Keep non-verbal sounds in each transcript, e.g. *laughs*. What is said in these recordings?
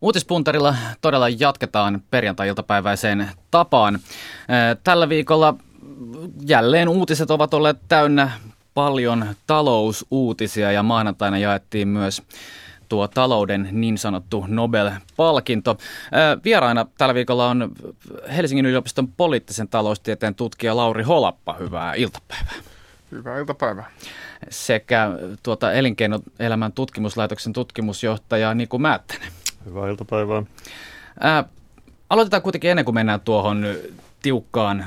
Uutispuntarilla todella jatketaan perjantai-iltapäiväiseen tapaan. Tällä viikolla jälleen uutiset ovat olleet täynnä paljon talousuutisia ja maanantaina jaettiin myös tuo talouden niin sanottu Nobel-palkinto. Vieraina tällä viikolla on Helsingin yliopiston poliittisen taloustieteen tutkija Lauri Holappa. Hyvää iltapäivää. Hyvää iltapäivää. Sekä tuota elinkeinoelämän tutkimuslaitoksen tutkimusjohtaja Niku Määttänen. Hyvää iltapäivää. Ää, aloitetaan kuitenkin ennen kuin mennään tuohon tiukkaan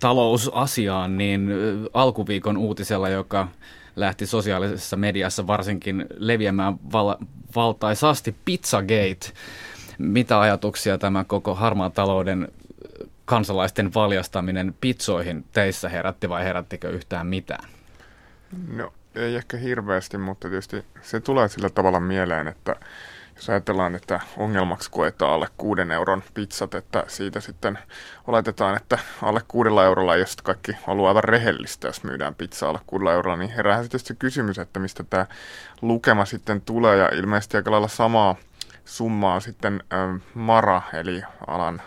talousasiaan, niin alkuviikon uutisella, joka lähti sosiaalisessa mediassa varsinkin leviämään val- valtaisasti Pizzagate. Mitä ajatuksia tämä koko harmaan talouden kansalaisten valjastaminen pizzoihin teissä herätti vai herättikö yhtään mitään? No ei ehkä hirveästi, mutta tietysti se tulee sillä tavalla mieleen, että jos ajatellaan, että ongelmaksi koetaan alle kuuden euron pizzat, että siitä sitten oletetaan, että alle kuudella eurolla, jos kaikki on aivan rehellistä, jos myydään pizza alle kuudella eurolla, niin herää sitten se kysymys, että mistä tämä lukema sitten tulee, ja ilmeisesti aika lailla samaa summaa sitten MARA, eli alan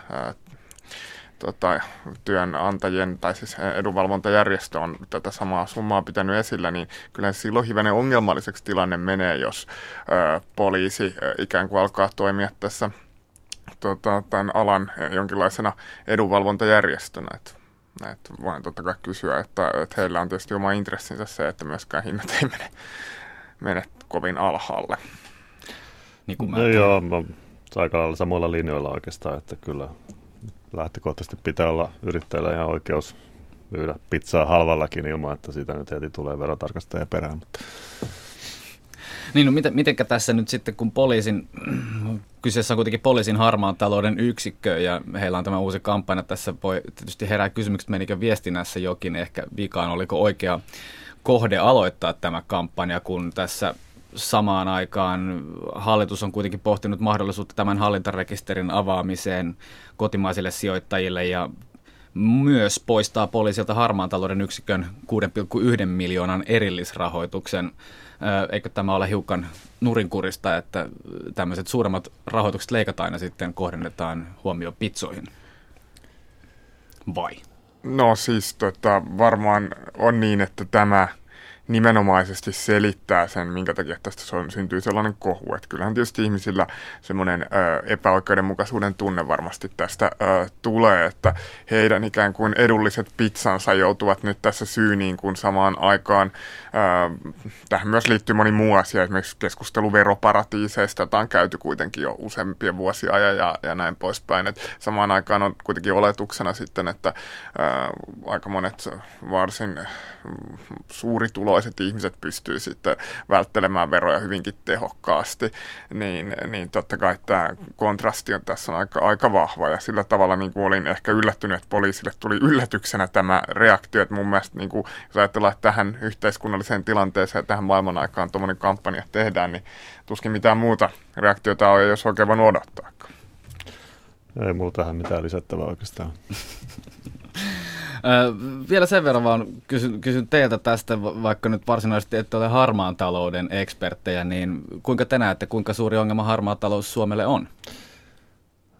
tota, työnantajien tai siis edunvalvontajärjestö on tätä samaa summaa pitänyt esillä, niin kyllä silloin hivenen ongelmalliseksi tilanne menee, jos ö, poliisi ö, ikään kuin alkaa toimia tässä tota, tämän alan jonkinlaisena edunvalvontajärjestönä. Että että voin totta kai kysyä, että, että heillä on tietysti oma intressinsä se, että myöskään hinnat ei mene, mene kovin alhaalle. Niin kuin mä no joo, mä aika lailla samoilla linjoilla oikeastaan, että kyllä lähtökohtaisesti pitää olla yrittäjällä ihan oikeus myydä pizzaa halvallakin ilman, että siitä nyt heti tulee verotarkastaja perään. Mutta. Niin, no miten, mitenkä tässä nyt sitten, kun poliisin, kyseessä on kuitenkin poliisin harmaan talouden yksikkö ja heillä on tämä uusi kampanja, tässä voi tietysti herää kysymykset, menikö viestinnässä jokin ehkä vikaan, oliko oikea kohde aloittaa tämä kampanja, kun tässä samaan aikaan hallitus on kuitenkin pohtinut mahdollisuutta tämän hallintarekisterin avaamiseen kotimaisille sijoittajille ja myös poistaa poliisilta harmaan talouden yksikön 6,1 miljoonan erillisrahoituksen. Eikö tämä ole hiukan nurinkurista, että tämmöiset suuremmat rahoitukset leikataan ja sitten kohdennetaan huomioon pitsoihin? Vai? No siis tota, varmaan on niin, että tämä – nimenomaisesti selittää sen, minkä takia tästä on, syntyy sellainen kohu. Että kyllähän tietysti ihmisillä semmoinen epäoikeudenmukaisuuden tunne varmasti tästä ö, tulee, että heidän ikään kuin edulliset pizzansa joutuvat nyt tässä syyniin, kun samaan aikaan ö, tähän myös liittyy moni muu asia, esimerkiksi keskustelu veroparatiiseista, jota on käyty kuitenkin jo useampia vuosia ja, ja, ja näin poispäin. Et samaan aikaan on kuitenkin oletuksena sitten, että ö, aika monet varsin suurituloiset ihmiset pystyy sitten välttelemään veroja hyvinkin tehokkaasti, niin, niin totta kai tämä kontrasti on tässä on aika, aika vahva ja sillä tavalla niin kuin olin ehkä yllättynyt, että poliisille tuli yllätyksenä tämä reaktio, että mun mielestä niin kuin, jos ajatellaan, että tähän yhteiskunnalliseen tilanteeseen ja tähän maailman aikaan tuommoinen kampanja tehdään, niin tuskin mitään muuta reaktiota on, jos oikein vaan odottaa. Ei muuta tähän mitään lisättävää oikeastaan. Vielä sen verran vaan kysyn, kysyn teiltä tästä, vaikka nyt varsinaisesti ette ole harmaan talouden eksperttejä, niin kuinka te näette, kuinka suuri ongelma harmaa talous Suomelle on?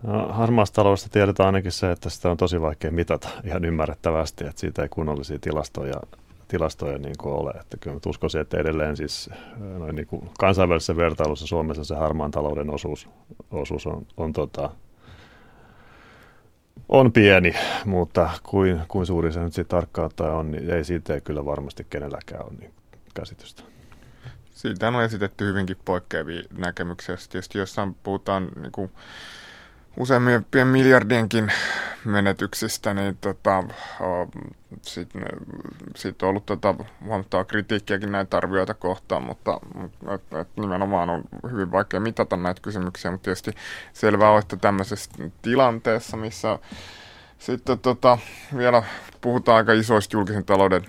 No, harmaasta taloudesta tiedetään ainakin se, että sitä on tosi vaikea mitata *laughs* ihan ymmärrettävästi, että siitä ei kunnollisia tilastoja, tilastoja niin kuin ole. Että kyllä uskoisin, että edelleen siis noin niin kuin kansainvälisessä vertailussa Suomessa se harmaan talouden osuus, osuus on, on tota, on pieni, mutta kuin, kuin suuri se nyt sitten tarkkaan on, niin ei siitä ei kyllä varmasti kenelläkään ole niin käsitystä. Siitä on esitetty hyvinkin poikkeavia näkemyksiä. Tietysti jossain puhutaan niin kuin useampien miljardienkin menetyksistä, niin tota, sitten sit on ollut tota, huomattavaa kritiikkiäkin näitä arvioita kohtaan, mutta et, et nimenomaan on hyvin vaikea mitata näitä kysymyksiä, mutta tietysti selvää on, että tämmöisessä tilanteessa, missä sitten tota, vielä puhutaan aika isoista julkisen talouden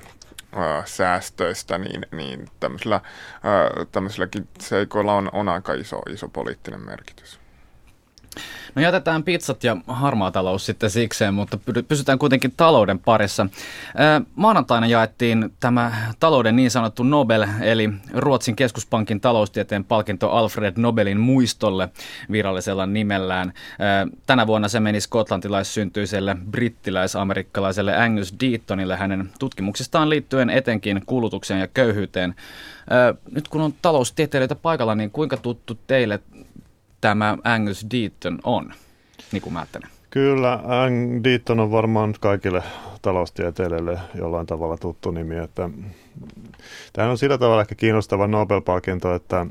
säästöistä, niin, niin tämmöisillä, ää, tämmöisilläkin seikoilla on, on aika iso, iso poliittinen merkitys. No jätetään pizzat ja harmaa talous sitten sikseen, mutta pysytään kuitenkin talouden parissa. Maanantaina jaettiin tämä talouden niin sanottu Nobel, eli Ruotsin keskuspankin taloustieteen palkinto Alfred Nobelin muistolle virallisella nimellään. Tänä vuonna se meni skotlantilaissyntyiselle brittiläis-amerikkalaiselle Angus Deatonille hänen tutkimuksistaan liittyen etenkin kulutukseen ja köyhyyteen. Nyt kun on taloustieteilijöitä paikalla, niin kuinka tuttu teille tämä Angus Deaton on, niin kuin mä ajattelen? Kyllä, Ang Deaton on varmaan kaikille taloustieteilijöille jollain tavalla tuttu nimi. Että, tämä on sillä tavalla ehkä kiinnostava Nobel-palkinto, että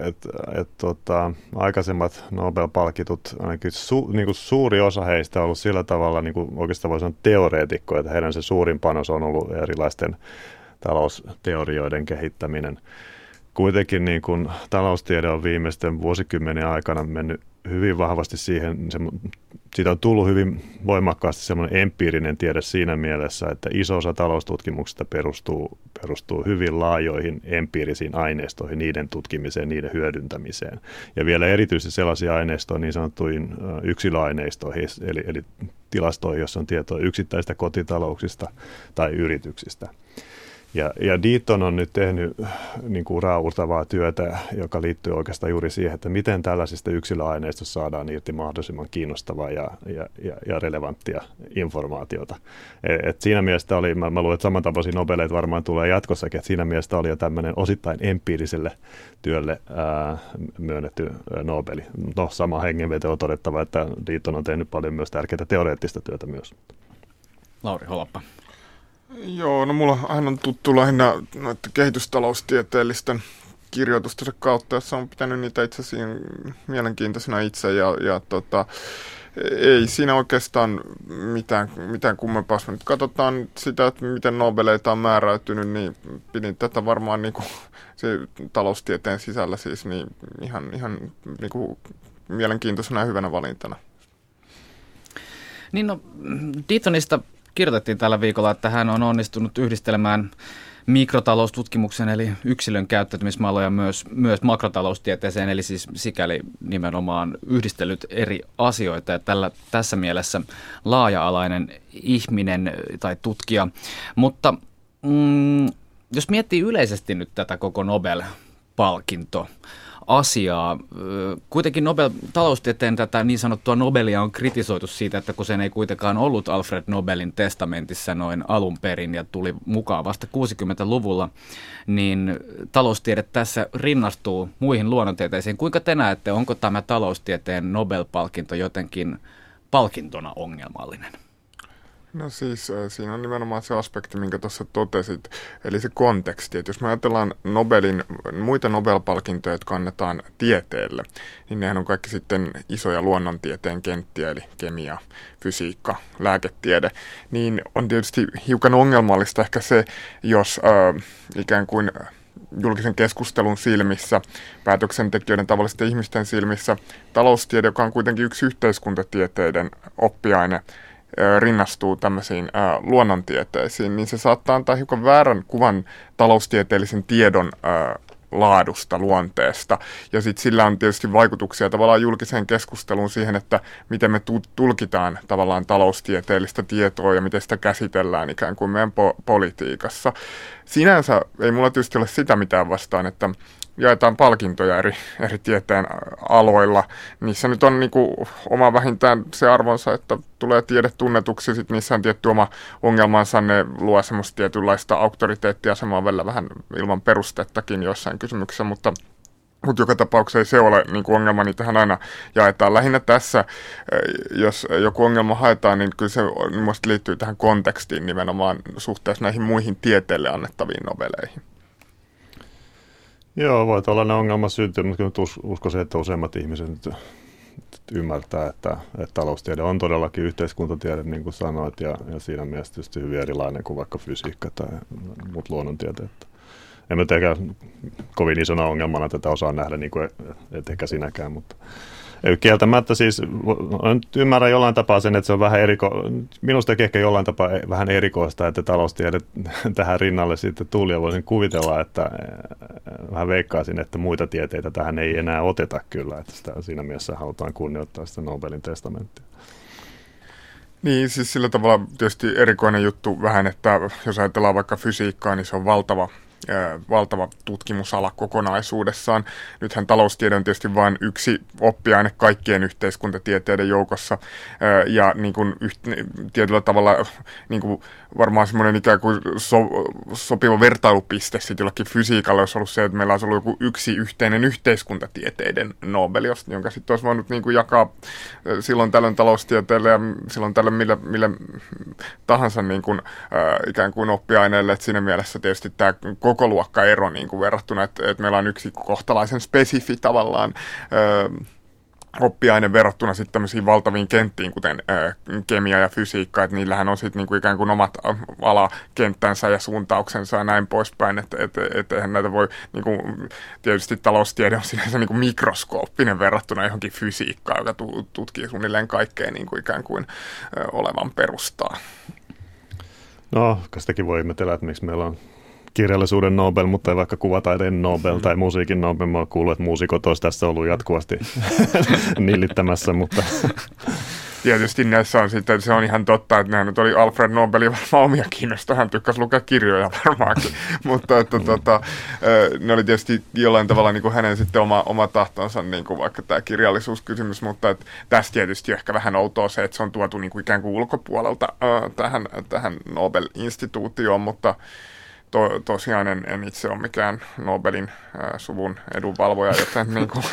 et, et, tota, aikaisemmat Nobel-palkitut, ainakin su, niin kuin suuri osa heistä on ollut sillä tavalla, niin kuin oikeastaan voisi sanoa teoreetikko, että heidän se suurin panos on ollut erilaisten talousteorioiden kehittäminen kuitenkin niin kuin taloustiede on viimeisten vuosikymmenen aikana mennyt hyvin vahvasti siihen, se, siitä on tullut hyvin voimakkaasti semmoinen empiirinen tiede siinä mielessä, että iso osa taloustutkimuksesta perustuu, perustuu hyvin laajoihin empiirisiin aineistoihin, niiden tutkimiseen, niiden hyödyntämiseen. Ja vielä erityisesti sellaisia aineistoja niin sanottuihin yksilöaineistoihin, eli, eli tilastoihin, joissa on tietoa yksittäistä kotitalouksista tai yrityksistä. Ja, ja Deaton on nyt tehnyt niin kuin raurtavaa työtä, joka liittyy oikeastaan juuri siihen, että miten tällaisista yksilöaineistosta saadaan irti mahdollisimman kiinnostavaa ja, ja, ja, ja relevanttia informaatiota. Et, et siinä mielessä oli, mä, mä luulen, että samantapaisia nobeleita varmaan tulee jatkossakin, että siinä mielessä oli jo tämmöinen osittain empiiriselle työlle ää, myönnetty Nobeli. No, sama hengenveto on todettava, että Deaton on tehnyt paljon myös tärkeää teoreettista työtä myös. Lauri Holappa. Joo, no mulla aina on tuttu lähinnä noiden kehitystaloustieteellisten kirjoitustensa kautta, jossa on pitänyt niitä itse asiassa mielenkiintoisena itse ja, ja tota, ei siinä oikeastaan mitään, mitään kummempaa. Jos nyt katsotaan sitä, että miten Nobeleita on määräytynyt, niin pidin tätä varmaan niin kuin, se taloustieteen sisällä siis niin ihan, ihan niin kuin, mielenkiintoisena ja hyvänä valintana. Niin no, Deatonista kirjoitettiin tällä viikolla, että hän on onnistunut yhdistelemään mikrotaloustutkimuksen eli yksilön käyttäytymismalloja myös, myös makrotaloustieteeseen, eli siis sikäli nimenomaan yhdistellyt eri asioita ja tällä, tässä mielessä laaja-alainen ihminen tai tutkija. Mutta mm, jos miettii yleisesti nyt tätä koko Nobel-palkinto, asiaa. Kuitenkin Nobel, taloustieteen tätä niin sanottua Nobelia on kritisoitu siitä, että kun sen ei kuitenkaan ollut Alfred Nobelin testamentissa noin alun perin ja tuli mukaan vasta 60-luvulla, niin taloustiede tässä rinnastuu muihin luonnontieteisiin. Kuinka te näette, onko tämä taloustieteen Nobel-palkinto jotenkin palkintona ongelmallinen? No siis äh, siinä on nimenomaan se aspekti, minkä tuossa totesit, eli se konteksti. Että jos me ajatellaan Nobelin, muita Nobel-palkintoja, jotka annetaan tieteelle, niin nehän on kaikki sitten isoja luonnontieteen kenttiä, eli kemia, fysiikka, lääketiede, niin on tietysti hiukan ongelmallista ehkä se, jos äh, ikään kuin julkisen keskustelun silmissä, päätöksentekijöiden tavallisten ihmisten silmissä, taloustiede, joka on kuitenkin yksi yhteiskuntatieteiden oppiaine, rinnastuu tämmöisiin luonnontieteisiin, niin se saattaa antaa hiukan väärän kuvan taloustieteellisen tiedon laadusta, luonteesta. Ja sitten sillä on tietysti vaikutuksia tavallaan julkiseen keskusteluun siihen, että miten me tulkitaan tavallaan taloustieteellistä tietoa ja miten sitä käsitellään ikään kuin meidän po- politiikassa. Sinänsä ei mulla tietysti ole sitä mitään vastaan, että jaetaan palkintoja eri, eri tieteen aloilla. Niissä nyt on niin kuin oma vähintään se arvonsa, että tulee tiede tunnetuksi, sitten niissä on tietty oma ongelmansa, ne luo semmoista tietynlaista auktoriteettiasemaa välillä vähän ilman perustettakin joissain kysymyksissä, mutta mutta joka tapauksessa ei se ole niin kuin ongelma, niin tähän aina jaetaan. Lähinnä tässä, jos joku ongelma haetaan, niin kyllä se liittyy tähän kontekstiin nimenomaan suhteessa näihin muihin tieteelle annettaviin noveleihin. Joo, voi olla ongelma syntyä, mutta kyllä uskoisin, että useimmat ihmiset nyt ymmärtää, että, että taloustiede on todellakin yhteiskuntatiede, niin kuin sanoit, ja, ja siinä mielessä tietysti hyvin erilainen kuin vaikka fysiikka tai muut luonnontieteet. En mä kovin isona ongelmana tätä osaa nähdä, niin kuin et, et ehkä sinäkään, mutta Kieltämättä siis, ymmärrän jollain tapaa sen, että se on vähän eriko, minusta ehkä jollain tapaa e- vähän erikoista, että taloustiede *laughs* tähän rinnalle sitten tuli ja voisin kuvitella, että vähän veikkaisin, että muita tieteitä tähän ei enää oteta kyllä, että sitä, siinä mielessä halutaan kunnioittaa sitä Nobelin testamenttia. Niin, siis sillä tavalla tietysti erikoinen juttu vähän, että jos ajatellaan vaikka fysiikkaa, niin se on valtava valtava tutkimusala kokonaisuudessaan. Nythän taloustiede on tietysti vain yksi oppiaine kaikkien yhteiskuntatieteiden joukossa ja niin kuin tietyllä tavalla niin kuin varmaan semmoinen ikään kuin so, sopiva vertailupiste sitten jollakin fysiikalle olisi ollut se, että meillä olisi ollut joku yksi yhteinen yhteiskuntatieteiden Nobel, jonka sitten olisi voinut niin kuin jakaa silloin tällöin taloustieteelle ja silloin tällöin millä, millä tahansa niin kuin, ikään kuin oppiaineelle. Et siinä mielessä tietysti tämä koko luokkaero niin kuin verrattuna, että, että meillä on yksi kohtalaisen spesifi tavallaan äh, oppiaine verrattuna sitten tämmöisiin valtaviin kenttiin, kuten ää, kemia ja fysiikka, että niillähän on sitten niinku ikään kuin omat alakenttänsä ja suuntauksensa ja näin poispäin, että et, et, eihän näitä voi, niinku, tietysti taloustiede on sinänsä niinku mikroskooppinen verrattuna johonkin fysiikkaan, joka tutkii suunnilleen kaikkea niinku ikään kuin ä, olevan perustaa. No, sitäkin voi ihmetellä, että miksi meillä on kirjallisuuden Nobel, mutta ei vaikka kuvataiteen Nobel tai musiikin Nobel. Mä oon kuullut, että muusikot olisi tässä ollut jatkuvasti *laughs* nillittämässä, mutta... *laughs* Tietysti näissä on sitten, se on ihan totta, että nämä nyt oli Alfred Nobelin varmaan omia kiinnosta, hän tykkäsi lukea kirjoja varmaankin, *laughs* mutta että, tota, ne oli tietysti jollain tavalla niin kuin hänen sitten oma, oma tahtonsa, niin kuin vaikka tämä kirjallisuuskysymys, mutta että tässä tietysti ehkä vähän outoa se, että se on tuotu niin kuin ikään kuin ulkopuolelta äh, tähän, tähän Nobel-instituutioon, mutta to, tosiaan en, en itse ole mikään Nobelin äh, suvun edunvalvoja, joten *laughs* niin kuin,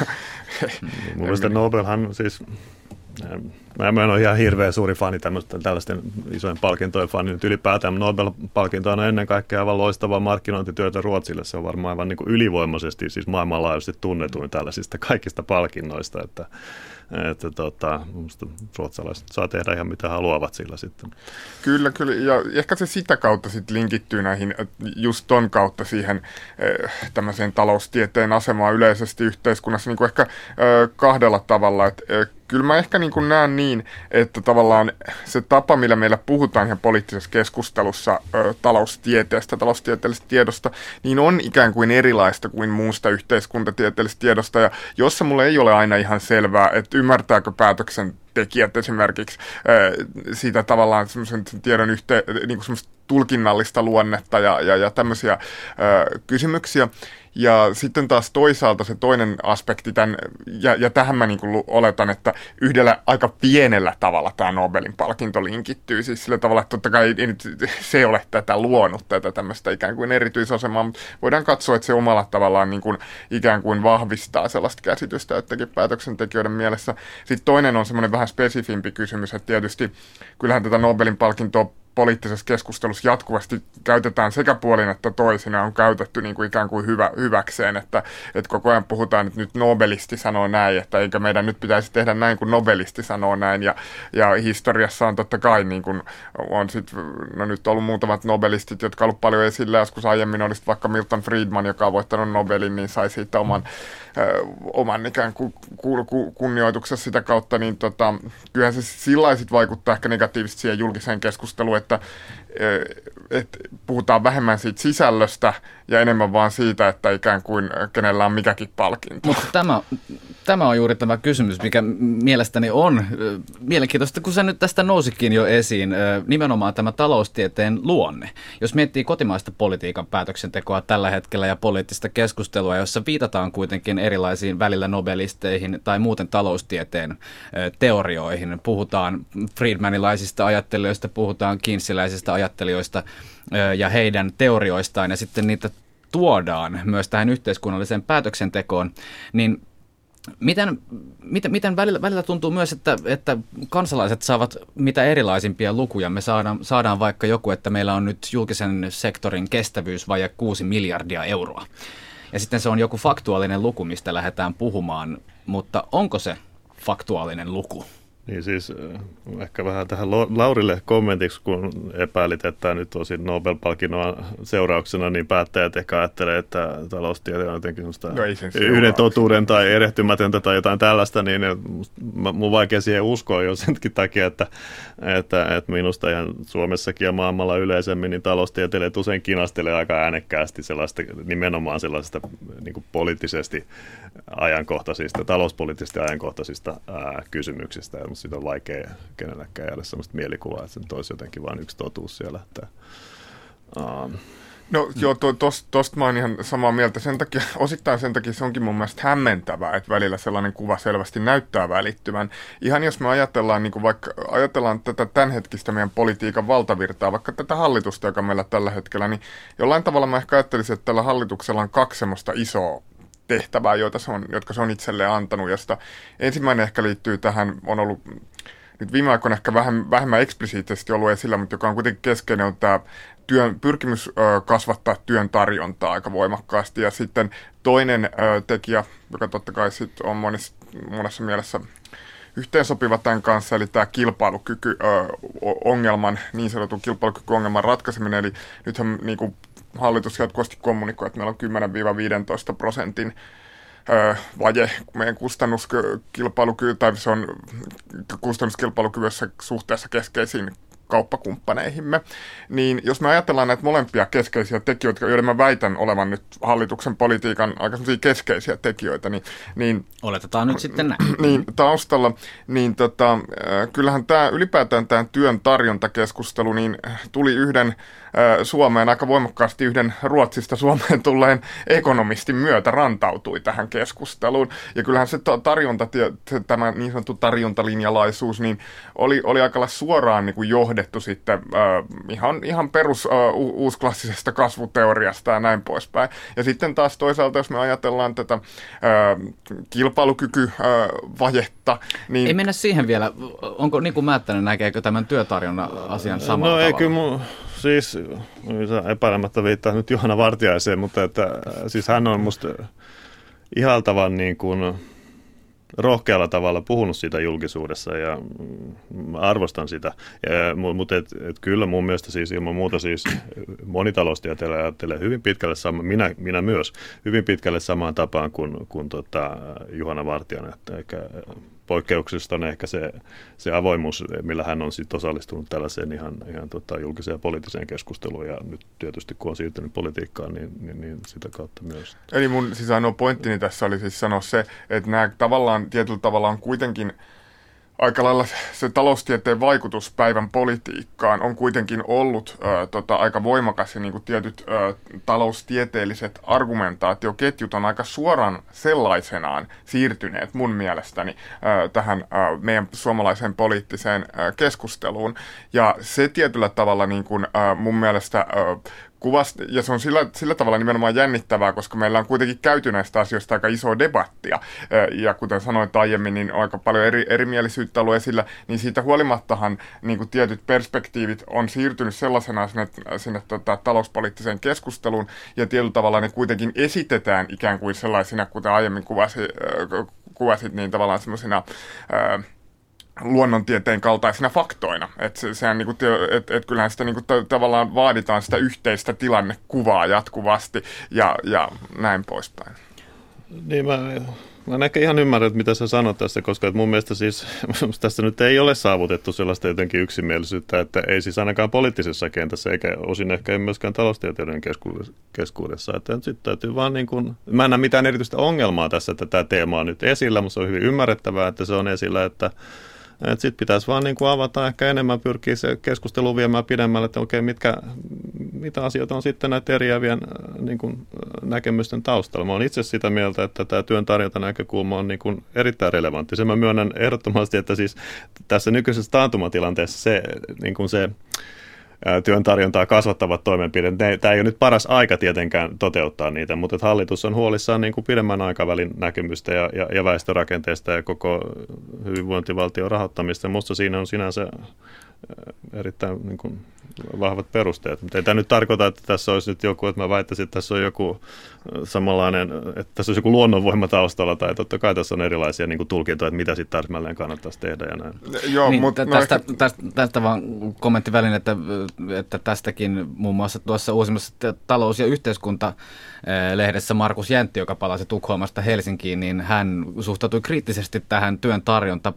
*laughs* Mun mielestä Nobelhan siis, mä, en ole ihan hirveän suuri fani tällaisten isojen palkintojen fani nyt ylipäätään. Nobel-palkinto on ennen kaikkea aivan loistavaa markkinointityötä Ruotsille. Se on varmaan aivan niin kuin ylivoimaisesti siis maailmanlaajuisesti tunnetuin tällaisista kaikista palkinnoista, että että tota, ruotsalaiset saa tehdä ihan mitä haluavat sillä sitten. Kyllä, kyllä. Ja ehkä se sitä kautta sitten linkittyy näihin, just ton kautta siihen äh, tämmöiseen taloustieteen asemaan yleisesti yhteiskunnassa niin kuin ehkä äh, kahdella tavalla. Että äh, kyllä mä ehkä niin kuin näen niin, että tavallaan se tapa, millä meillä puhutaan ihan poliittisessa keskustelussa ö, taloustieteestä, taloustieteellisestä tiedosta, niin on ikään kuin erilaista kuin muusta yhteiskuntatieteellisestä tiedosta. Ja jossa mulle ei ole aina ihan selvää, että ymmärtääkö päätöksen tekijät esimerkiksi siitä tavallaan semmoisen tiedon yhteen, niin kuin tulkinnallista luonnetta ja, ja, ja tämmöisiä ö, kysymyksiä. Ja sitten taas toisaalta se toinen aspekti, tämän, ja, ja tähän mä niin kuin oletan, että yhdellä aika pienellä tavalla tämä Nobelin palkinto linkittyy. Siis sillä tavalla, että totta kai ei nyt *laughs* se ole tätä luonut, tätä tämmöistä ikään kuin erityisasemaa, mutta voidaan katsoa, että se omalla tavallaan niin kuin ikään kuin vahvistaa sellaista käsitystä jotenkin päätöksentekijöiden mielessä. Sitten toinen on semmoinen vähän spesifimpi kysymys, että tietysti kyllähän tätä Nobelin palkintoa poliittisessa keskustelussa jatkuvasti käytetään sekä puolin että toisina on käytetty niin kuin ikään kuin hyvä, hyväkseen, että, että koko ajan puhutaan, että nyt nobelisti sanoo näin, että eikä meidän nyt pitäisi tehdä näin kuin nobelisti sanoo näin. Ja, ja historiassa on totta kai niin kuin on sit, no nyt ollut muutamat nobelistit, jotka ollut paljon esillä, joskus aiemmin olisi vaikka Milton Friedman, joka on voittanut Nobelin, niin sai siitä oman, ö, oman ikään kuin ku, ku, kunnioituksessa sitä kautta, niin tota, kyllähän se sillä vaikuttaa ehkä negatiivisesti siihen julkiseen keskusteluun, että että puhutaan vähemmän siitä sisällöstä ja enemmän vaan siitä, että ikään kuin kenellä on mikäkin palkinto. Mutta tämä, tämä on juuri tämä kysymys, mikä mielestäni on mielenkiintoista, kun se nyt tästä nousikin jo esiin, nimenomaan tämä taloustieteen luonne. Jos miettii kotimaista politiikan päätöksentekoa tällä hetkellä ja poliittista keskustelua, jossa viitataan kuitenkin erilaisiin välillä nobelisteihin tai muuten taloustieteen teorioihin, puhutaan Friedmanilaisista ajattelijoista, puhutaan Kinseyläisistä ajattelijoista ja heidän teorioistaan ja sitten niitä tuodaan myös tähän yhteiskunnalliseen päätöksentekoon, niin Miten, miten, miten välillä, välillä tuntuu myös, että, että kansalaiset saavat mitä erilaisimpia lukuja? Me saadaan, saadaan vaikka joku, että meillä on nyt julkisen sektorin kestävyys vai 6 miljardia euroa. Ja sitten se on joku faktuaalinen luku, mistä lähdetään puhumaan, mutta onko se faktuaalinen luku? Niin siis äh, ehkä vähän tähän Laurille kommentiksi, kun epäilit, että nyt tosi Nobel-palkinnon seurauksena, niin päättäjät ehkä ajattelee, että taloustiede on jotenkin no yhden totuuden tai erehtymätöntä tai jotain tällaista, niin mun vaikea siihen uskoa jo senkin takia, että, että, että minusta ihan Suomessakin ja maailmalla yleisemmin niin taloustieteilijät usein kinastelee aika äänekkäästi sellaista, nimenomaan sellaisista niin poliittisesti ajankohtaisista, talouspoliittisesti ajankohtaisista ää, kysymyksistä. Ja siitä on vaikea kenellekään jäädä sellaista mielikuvaa, että se nyt olisi jotenkin vain yksi totuus siellä. Että, um, No joo, to, tosta tost mä oon ihan samaa mieltä. Sen takia, osittain sen takia se onkin mun mielestä hämmentävää, että välillä sellainen kuva selvästi näyttää välittyvän. Ihan jos me ajatellaan, niin vaikka ajatellaan tätä tämänhetkistä meidän politiikan valtavirtaa, vaikka tätä hallitusta, joka meillä tällä hetkellä, niin jollain tavalla mä ehkä ajattelisin, että tällä hallituksella on kaksi semmoista isoa tehtävää, joita se on, jotka se on itselleen antanut, josta ensimmäinen ehkä liittyy tähän, on ollut nyt viime aikoina ehkä vähän, vähemmän eksplisiittisesti ollut esillä, mutta joka on kuitenkin keskeinen, on tämä työn, pyrkimys ö, kasvattaa työn tarjontaa aika voimakkaasti. Ja sitten toinen ö, tekijä, joka totta kai sit on monessa, monessa mielessä yhteensopiva tämän kanssa, eli tämä kilpailukyky-ongelman, niin sanotun kilpailukykyongelman ratkaiseminen. Eli nythän niin kuin hallitus jatkuvasti kommunikoi, että meillä on 10-15 prosentin vaje meidän kustannuskilpailukyky, tai se on kustannuskilpailukyvyssä suhteessa keskeisiin kauppakumppaneihimme, niin jos me ajatellaan näitä molempia keskeisiä tekijöitä, joiden mä väitän olevan nyt hallituksen politiikan aika keskeisiä tekijöitä, niin, niin Oletetaan nyt sitten näin. *clears throat* Niin, taustalla, niin tota, kyllähän tämä ylipäätään tämä työn tarjontakeskustelu niin tuli yhden Suomeen aika voimakkaasti yhden Ruotsista Suomeen tulleen ekonomistin myötä rantautui tähän keskusteluun. Ja kyllähän se tarjonta, tämä niin sanottu tarjontalinjalaisuus, niin oli, oli aika suoraan niin kuin johdettu sitten äh, ihan, ihan perus äh, uusklassisesta kasvuteoriasta ja näin poispäin. Ja sitten taas toisaalta, jos me ajatellaan tätä äh, kilpailukykyvajetta, niin... Ei mennä siihen vielä. Onko niin kuin Määttänen, näkeekö tämän työtarjonnan asian samalla No tavalla? ei kyllä mun, siis epäilemättä viittaa nyt Johanna Vartiaiseen, mutta että, siis hän on musta ihaltavan niin kuin, rohkealla tavalla puhunut siitä julkisuudessa ja mm, arvostan sitä. Ja, mutta et, et kyllä mun mielestä siis ilman muuta siis monitaloustieteilijä ajattelee hyvin pitkälle sama, minä, minä myös, hyvin pitkälle samaan tapaan kuin, kuin tota Juhana Vartijan, että eikä poikkeuksista on ehkä se, se avoimuus, millä hän on sitten osallistunut tällaiseen ihan, ihan tota, julkiseen poliittiseen keskusteluun ja nyt tietysti kun on siirtynyt politiikkaan, niin, niin, niin sitä kautta myös. Eli mun siis ainoa pointtini tässä oli siis sanoa se, että nämä tavallaan tietyllä tavalla on kuitenkin – aika lailla se taloustieteen vaikutus päivän politiikkaan on kuitenkin ollut ö, tota, aika voimakas ja niin kuin tietyt ö, taloustieteelliset argumentaatioketjut on aika suoraan sellaisenaan siirtyneet mun mielestäni ö, tähän ö, meidän suomalaiseen poliittiseen ö, keskusteluun. Ja se tietyllä tavalla niin kuin, ö, mun mielestä ö, kuvasta, ja se on sillä, sillä tavalla nimenomaan jännittävää, koska meillä on kuitenkin käyty näistä asioista aika isoa debattia, ja kuten sanoin aiemmin, niin on aika paljon eri, erimielisyyttä ollut esillä, niin siitä huolimattahan niin kuin tietyt perspektiivit on siirtynyt sellaisena sinne, sinne tota, talouspoliittiseen keskusteluun, ja tietyllä tavalla ne kuitenkin esitetään ikään kuin sellaisina, kuten aiemmin kuvasi, kuvasit, niin tavallaan semmoisina luonnontieteen kaltaisina faktoina. Että se, sehän niinku, et, et kyllähän sitä niinku, t- tavallaan vaaditaan sitä yhteistä tilannekuvaa jatkuvasti ja, ja näin poispäin. Niin mä, mä en ehkä ihan ymmärrä, että mitä sä sanot tässä, koska mun mielestä siis *laughs* tässä nyt ei ole saavutettu sellaista jotenkin yksimielisyyttä, että ei siis ainakaan poliittisessa kentässä eikä osin ehkä ei myöskään taloustieteilijöiden keskuudessa. Että sitten täytyy vaan niin kuin, mä en näe mitään erityistä ongelmaa tässä, että tämä teema on nyt esillä, mutta se on hyvin ymmärrettävää, että se on esillä, että sitten pitäisi vaan niin kuin avata ehkä enemmän, pyrkiä se keskustelu viemään pidemmälle, että okei, mitkä, mitä asioita on sitten näiden eriävien äh, niin kuin, äh, näkemysten taustalla. Mä olen itse sitä mieltä, että tämä työn tarjonta näkökulma on niin kuin erittäin relevantti. Se mä myönnän ehdottomasti, että siis tässä nykyisessä taantumatilanteessa se, niin kuin se työn tarjontaa kasvattavat toimenpiteet. Tämä ei ole nyt paras aika tietenkään toteuttaa niitä, mutta hallitus on huolissaan niin kuin pidemmän aikavälin näkemystä ja, ja, ja väestörakenteesta ja koko hyvinvointivaltion rahoittamista. Minusta siinä on sinänsä erittäin niin kuin, vahvat perusteet. Mutta ei tämä nyt tarkoita, että tässä olisi nyt joku, että mä väittäisin, että tässä on joku samanlainen, että tässä olisi joku luonnonvoima taustalla, tai totta kai tässä on erilaisia niin kuin tulkintoja, että mitä sitten täsmälleen kannattaisi tehdä ja näin. Joo, niin, mutta tästä, no tästä, tästä vaan kommentti välin, että, että tästäkin muun muassa tuossa uusimmassa talous- ja yhteiskunta lehdessä Markus Jäntti, joka palasi Tukholmasta Helsinkiin, niin hän suhtautui kriittisesti tähän työn tarjonta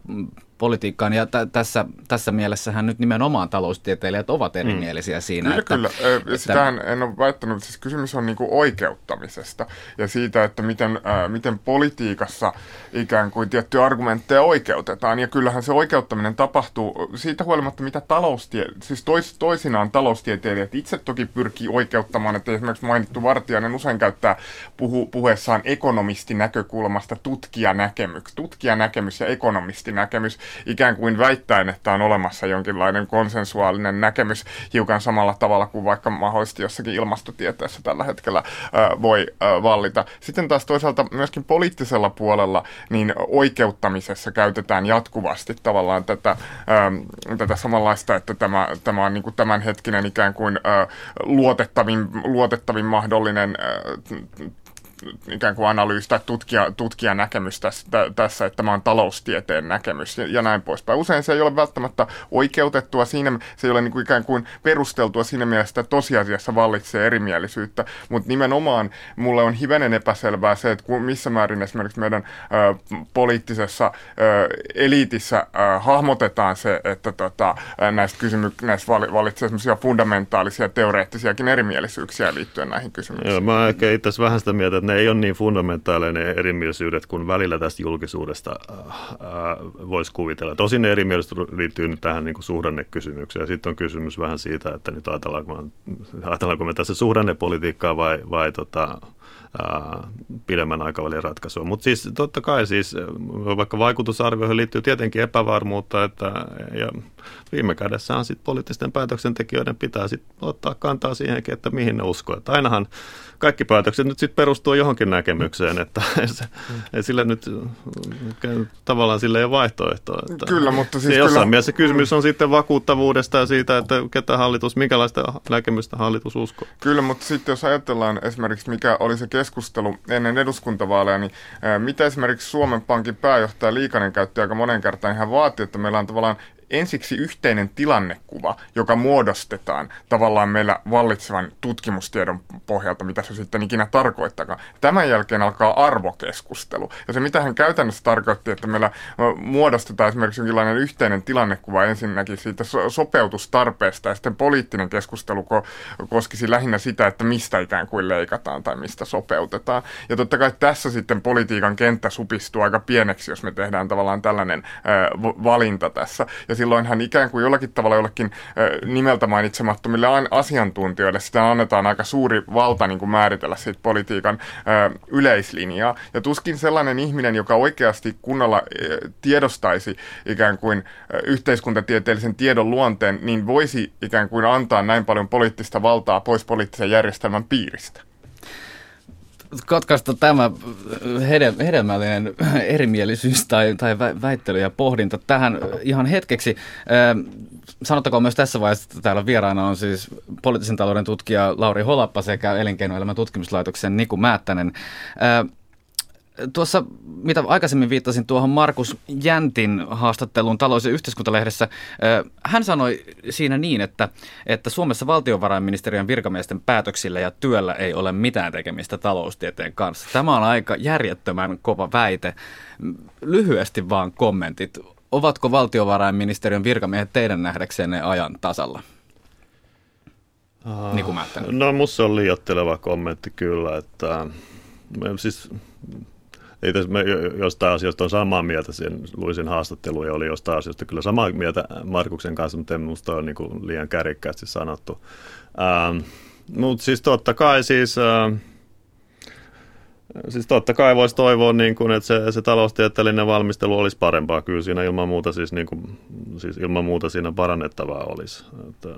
politiikkaan. Ja t- tässä, tässä mielessähän nyt nimenomaan taloustieteilijät ovat mm. Erimielisiä mm. siinä. Kyllä, että, kyllä. Että, Sitähän en ole väittänyt. Siis kysymys on niin kuin oikeuttamisesta ja siitä, että miten, äh, miten politiikassa ikään kuin tiettyjä argumentteja oikeutetaan. Ja kyllähän se oikeuttaminen tapahtuu siitä huolimatta, mitä taloustie... Siis tois, toisinaan taloustieteilijät itse toki pyrkii oikeuttamaan, että esimerkiksi mainittu Vartijainen usein käyttää puhu, puheessaan ekonomistinäkökulmasta tutkijanäkemys, tutkijanäkemys ja ekonomistinäkemys ikään kuin väittäen, että on olemassa jonkinlainen konsensuaalinen näkemys hiukan samalla tavalla kuin vaikka mahdollisesti jossakin ilmastotieteessä tällä hetkellä voi vallita. Sitten taas toisaalta myöskin poliittisella puolella niin oikeuttamisessa käytetään jatkuvasti tavallaan tätä, tätä samanlaista, että tämä, tämä on niin kuin tämänhetkinen ikään kuin luotettavin, luotettavin mahdollinen ikään kuin analyysi tai tutkija, tutkija näkemys tässä, tässä, että tämä on taloustieteen näkemys ja, ja näin poispäin. Usein se ei ole välttämättä oikeutettua siinä, se ei ole niin kuin ikään kuin perusteltua siinä mielessä, että tosiasiassa vallitsee erimielisyyttä, mutta nimenomaan mulle on hivenen epäselvää se, että missä määrin esimerkiksi meidän ö, poliittisessa ö, eliitissä ö, hahmotetaan se, että tota, näistä, kysymy- näistä vallitsee fundamentaalisia teoreettisiakin erimielisyyksiä liittyen näihin kysymyksiin. Joo, mä ehkä itse vähän sitä mieltä, että ne ei ole niin fundamentaalinen erimielisyydet kuin välillä tästä julkisuudesta äh, äh, voisi kuvitella. Tosin ne erimielisyydet liittyy nyt tähän niin kuin suhdannekysymykseen. Sitten on kysymys vähän siitä, että nyt ajatellaanko, ajatellaanko me tässä suhdannepolitiikkaa vai, vai tota, pidemmän aikavälin ratkaisua. Mutta siis totta kai siis, vaikka vaikutusarvioihin liittyy tietenkin epävarmuutta, että ja viime kädessä on sitten poliittisten päätöksentekijöiden pitää sitten ottaa kantaa siihenkin, että mihin ne uskoo. Että ainahan kaikki päätökset nyt sitten perustuu johonkin näkemykseen, että *laughs* se, ei sille nyt tavallaan sille ei ole vaihtoehtoa. Että kyllä, mutta siis jossain kyllä... mielessä kysymys on sitten vakuuttavuudesta ja siitä, että ketä hallitus, minkälaista näkemystä hallitus uskoo. Kyllä, mutta sitten jos ajatellaan esimerkiksi mikä oli se keskustelu ennen eduskuntavaaleja, niin mitä esimerkiksi Suomen Pankin pääjohtaja Liikanen käytti aika monen kertaan, niin hän vaati, että meillä on tavallaan ensiksi yhteinen tilannekuva, joka muodostetaan tavallaan meillä vallitsevan tutkimustiedon pohjalta, mitä se sitten ikinä tarkoittakaan. Tämän jälkeen alkaa arvokeskustelu. Ja se, mitä hän käytännössä tarkoitti, että meillä muodostetaan esimerkiksi jonkinlainen yhteinen tilannekuva ensinnäkin siitä sopeutustarpeesta ja sitten poliittinen keskustelu ko- koskisi lähinnä sitä, että mistä ikään kuin leikataan tai mistä sopeutetaan. Ja totta kai tässä sitten politiikan kenttä supistuu aika pieneksi, jos me tehdään tavallaan tällainen valinta tässä. Ja silloinhan ikään kuin jollakin tavalla jollekin nimeltä mainitsemattomille asiantuntijoille sitä annetaan aika suuri valta niin kuin määritellä siitä politiikan yleislinjaa. Ja tuskin sellainen ihminen, joka oikeasti kunnolla tiedostaisi ikään kuin yhteiskuntatieteellisen tiedon luonteen, niin voisi ikään kuin antaa näin paljon poliittista valtaa pois poliittisen järjestelmän piiristä katkaista tämä hedelmällinen *clears throat* erimielisyys tai, tai väittely ja pohdinta tähän ihan hetkeksi. Sanottakoon myös tässä vaiheessa, että täällä vieraana on siis poliittisen talouden tutkija Lauri Holappa sekä elinkeinoelämän tutkimuslaitoksen Niku Määttänen tuossa, mitä aikaisemmin viittasin tuohon Markus Jäntin haastatteluun talous- ja yhteiskuntalehdessä, hän sanoi siinä niin, että, että Suomessa valtiovarainministeriön virkamiesten päätöksillä ja työllä ei ole mitään tekemistä taloustieteen kanssa. Tämä on aika järjettömän kova väite. Lyhyesti vaan kommentit. Ovatko valtiovarainministeriön virkamiehet teidän nähdäksenne ajan tasalla? Niin kuin No musta on liiotteleva kommentti kyllä, että siis ei tässä me jostain asioista on samaa mieltä, sen luisin haastattelu ja oli jostain asioista kyllä samaa mieltä Markuksen kanssa, mutta en minusta ole niin liian kärjekkäästi sanottu. Ähm, mutta siis totta kai siis... Äh, Siis totta kai voisi toivoa, niin kuin, että se, se taloustieteellinen valmistelu olisi parempaa. Kyllä siinä ilman muuta, siis, niin kuin, siis ilman muuta siinä parannettavaa olisi. Että,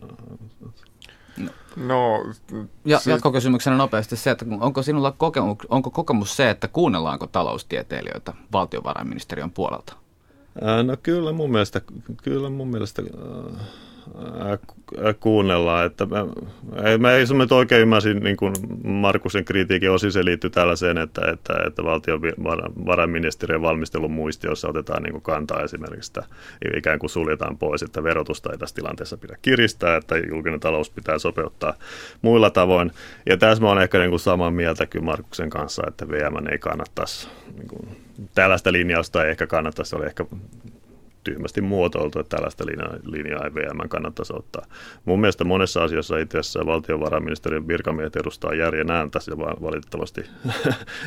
No, ja, siis... Jatkokysymyksenä nopeasti se, että onko sinulla kokemus, onko kokemus se, että kuunnellaanko taloustieteilijöitä valtiovarainministeriön puolelta? Ää, no kyllä mun mielestä, kyllä mun mielestä kuunnellaan. Että mä, mä ei nyt oikein ymmärsin niin kuin Markusen kritiikin osin se liittyy tällaiseen, että, että, että valtiovarainministeriön valmistelun muistiossa otetaan niin kuin kantaa esimerkiksi, että ikään kuin suljetaan pois, että verotusta ei tässä tilanteessa pidä kiristää, että julkinen talous pitää sopeuttaa muilla tavoin. Ja tässä mä olen ehkä niin kuin samaa mieltä kyllä Markuksen kanssa, että VM ei kannattaisi, niin kuin, tällaista linjausta ei ehkä kannattaisi, oli ehkä tyhmästi muotoiltu, että tällaista linjaa, linjaa ei VM kannattaisi ottaa. Mun mielestä monessa asiassa itse asiassa valtiovarainministeriön virkamiehet edustaa järjen ääntä *laughs* ja valitettavasti,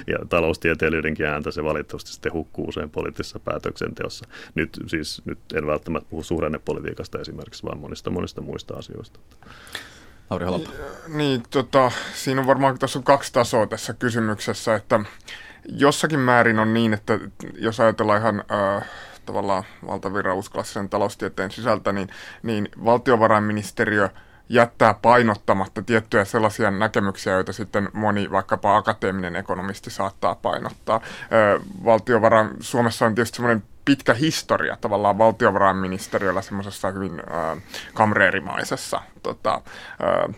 ja taloustieteilyydенkin ääntä se valitettavasti sitten hukkuu usein poliittisessa päätöksenteossa. Nyt siis nyt en välttämättä puhu suhdannepolitiikasta esimerkiksi, vaan monista monista muista asioista. Lauri Holoppa. Niin, tota, siinä on varmaan tässä on kaksi tasoa tässä kysymyksessä, että jossakin määrin on niin, että jos ajatellaan ihan äh, tavallaan valtavirrausklassisen taloustieteen sisältä, niin, niin valtiovarainministeriö jättää painottamatta tiettyjä sellaisia näkemyksiä, joita sitten moni vaikkapa akateeminen ekonomisti saattaa painottaa. Valtiovarain, Suomessa on tietysti semmoinen pitkä historia tavallaan valtiovarainministeriöllä semmoisessa hyvin äh, kamreerimaisessa tota, äh,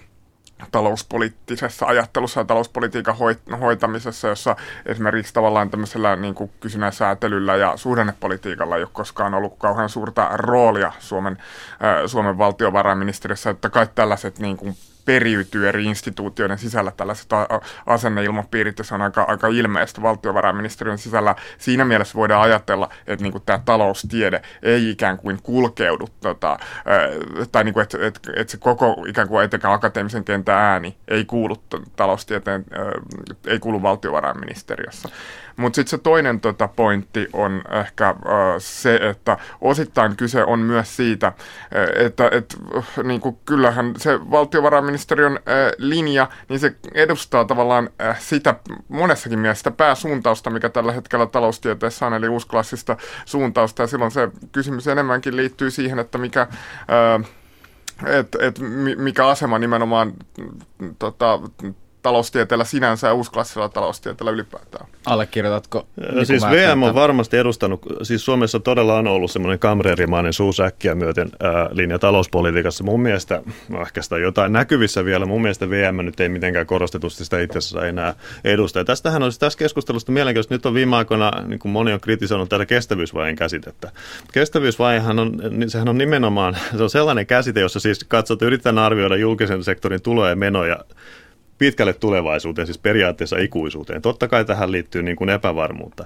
talouspoliittisessa ajattelussa ja talouspolitiikan hoitamisessa, jossa esimerkiksi tavallaan tämmöisellä niin kuin kysynnän säätelyllä ja suhdannepolitiikalla ei ole koskaan ollut kauhean suurta roolia Suomen, Suomen valtiovarainministeriössä, että kai tällaiset niin kuin periytyy eri instituutioiden sisällä tällaiset asenneilmapiirit, ja se on aika, aika ilmeistä valtiovarainministeriön sisällä. Siinä mielessä voidaan ajatella, että niin kuin tämä taloustiede ei ikään kuin kulkeudu, tota, tai niin kuin, että, että, että se koko ikään kuin etenkään akateemisen kentän ääni ei kuulu taloustieteen, ei kuulu valtiovarainministeriössä. Mutta sitten se toinen tota, pointti on ehkä äh, se, että osittain kyse on myös siitä, että et, äh, niin kuin, kyllähän se valtiovarainministeriön äh, linja, niin se edustaa tavallaan äh, sitä monessakin mielessä sitä pääsuuntausta, mikä tällä hetkellä taloustieteessä on, eli uusklassista suuntausta, ja silloin se kysymys enemmänkin liittyy siihen, että mikä... Äh, et, et mikä asema nimenomaan tota, taloustieteellä sinänsä ja uusklassisella taloustieteellä ylipäätään. Allekirjoitatko? Niin siis VM on varmasti edustanut, siis Suomessa todella on ollut semmoinen kamreerimainen suusäkkiä myöten ää, linja talouspolitiikassa. Mun mielestä, no ehkä sitä jotain näkyvissä vielä, mun mielestä VM nyt ei mitenkään korostetusti sitä itse asiassa enää edusta. Ja tästähän on siis tässä keskustelusta mielenkiintoista. Nyt on viime aikoina, niin kuin moni on kritisoinut tätä kestävyysvajeen käsitettä. Kestävyysvajehan on, niin sehän on nimenomaan, se on sellainen käsite, jossa siis katsot, yritetään arvioida julkisen sektorin tuloja ja menoja pitkälle tulevaisuuteen, siis periaatteessa ikuisuuteen. Totta kai tähän liittyy niin kuin epävarmuutta.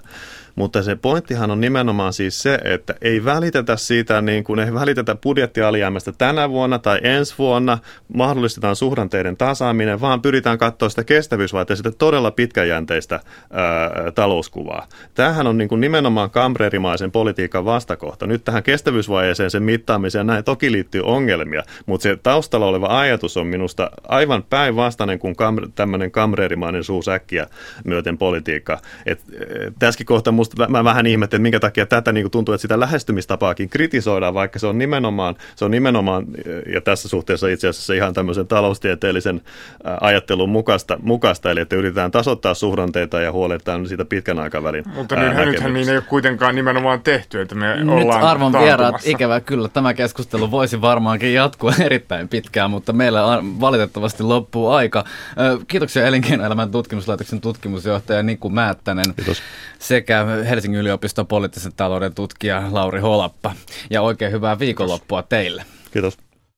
Mutta se pointtihan on nimenomaan siis se, että ei välitetä siitä, niin kuin ei välitetä budjettialijäämästä tänä vuonna tai ensi vuonna, mahdollistetaan suhdanteiden tasaaminen, vaan pyritään katsoa sitä kestävyysvaihteen sitä todella pitkäjänteistä ää, talouskuvaa. Tämähän on niin kuin nimenomaan kamreerimaisen politiikan vastakohta. Nyt tähän kestävyysvaiheeseen sen mittaamiseen näin toki liittyy ongelmia, mutta se taustalla oleva ajatus on minusta aivan päinvastainen kuin kam, tämmöinen kamreerimainen suusäkkiä myöten politiikka. Et, et, tässäkin kohtaa musta mä vähän ihmettelen, minkä takia tätä niin tuntuu, että sitä lähestymistapaakin kritisoidaan, vaikka se on nimenomaan, se on nimenomaan ja tässä suhteessa itse asiassa ihan tämmöisen taloustieteellisen ajattelun mukaista, mukaista eli että yritetään tasoittaa suhdanteita ja huolehditaan siitä pitkän aikavälin Mutta nythän, nythän niin ei ole kuitenkaan nimenomaan tehty, että me Nyt ollaan arvon vieraat, ikävä kyllä, tämä keskustelu voisi varmaankin jatkua *laughs* erittäin pitkään, mutta meillä valitettavasti loppuu aika. Kiitoksia Elinkeinoelämän tutkimuslaitoksen tutkimusjohtaja Niku Määttänen Kiitos. sekä Helsingin yliopiston poliittisen talouden tutkija Lauri Holappa. Ja oikein hyvää viikonloppua teille. Kiitos.